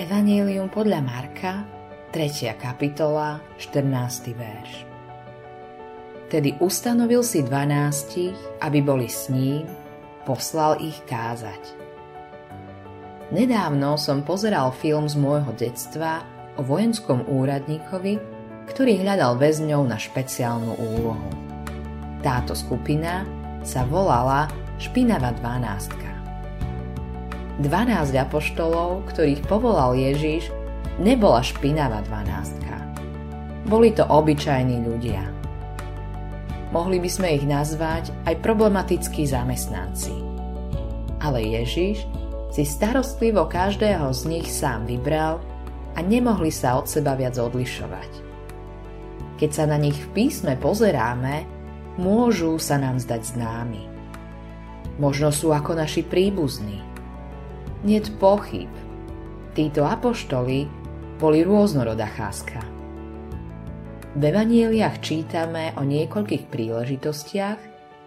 Evangelium podľa Marka, 3. kapitola, 14. verš. Tedy ustanovil si dvanástich, aby boli s ním, poslal ich kázať. Nedávno som pozeral film z môjho detstva o vojenskom úradníkovi, ktorý hľadal väzňov na špeciálnu úlohu. Táto skupina sa volala Špinavá dvanástka. 12 apoštolov, ktorých povolal Ježiš, nebola špinavá dvanástka. Boli to obyčajní ľudia. Mohli by sme ich nazvať aj problematickí zamestnanci. Ale Ježiš si starostlivo každého z nich sám vybral a nemohli sa od seba viac odlišovať. Keď sa na nich v písme pozeráme, môžu sa nám zdať známi. Možno sú ako naši príbuzní, Niet pochyb. Títo apoštoli boli rôznorodá cháska. V evanieliach čítame o niekoľkých príležitostiach,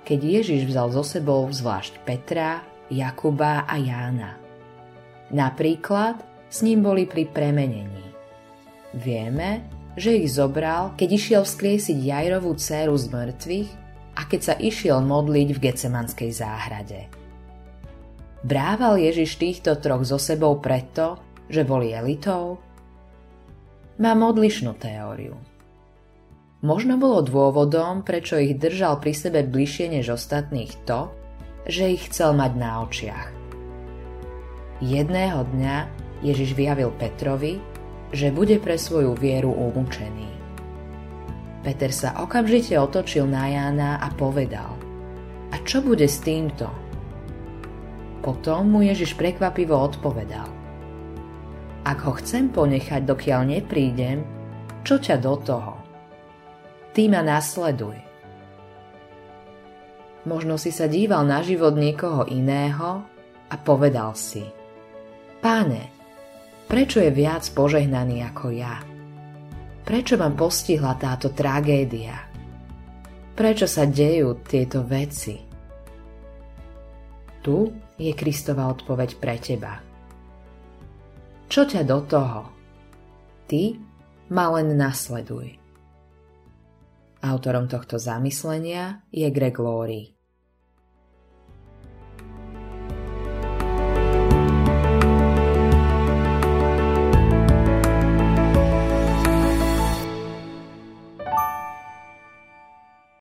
keď Ježiš vzal so sebou zvlášť Petra, Jakuba a Jána. Napríklad s ním boli pri premenení. Vieme, že ich zobral, keď išiel vzkriesiť Jajrovú dceru z mŕtvych a keď sa išiel modliť v Gecemanskej záhrade. Brával Ježiš týchto troch so sebou preto, že boli elitou? Mám odlišnú teóriu. Možno bolo dôvodom, prečo ich držal pri sebe bližšie než ostatných to, že ich chcel mať na očiach. Jedného dňa Ježiš vyjavil Petrovi, že bude pre svoju vieru umúčený. Peter sa okamžite otočil na Jána a povedal A čo bude s týmto? Potom mu Ježiš prekvapivo odpovedal. Ak ho chcem ponechať, dokiaľ neprídem, čo ťa do toho? Ty ma nasleduj. Možno si sa díval na život niekoho iného a povedal si Páne, prečo je viac požehnaný ako ja? Prečo ma postihla táto tragédia? Prečo sa dejú tieto veci? Tu je Kristova odpoveď pre teba. Čo ťa do toho? Ty ma len nasleduj. Autorom tohto zamyslenia je Greg Laurie.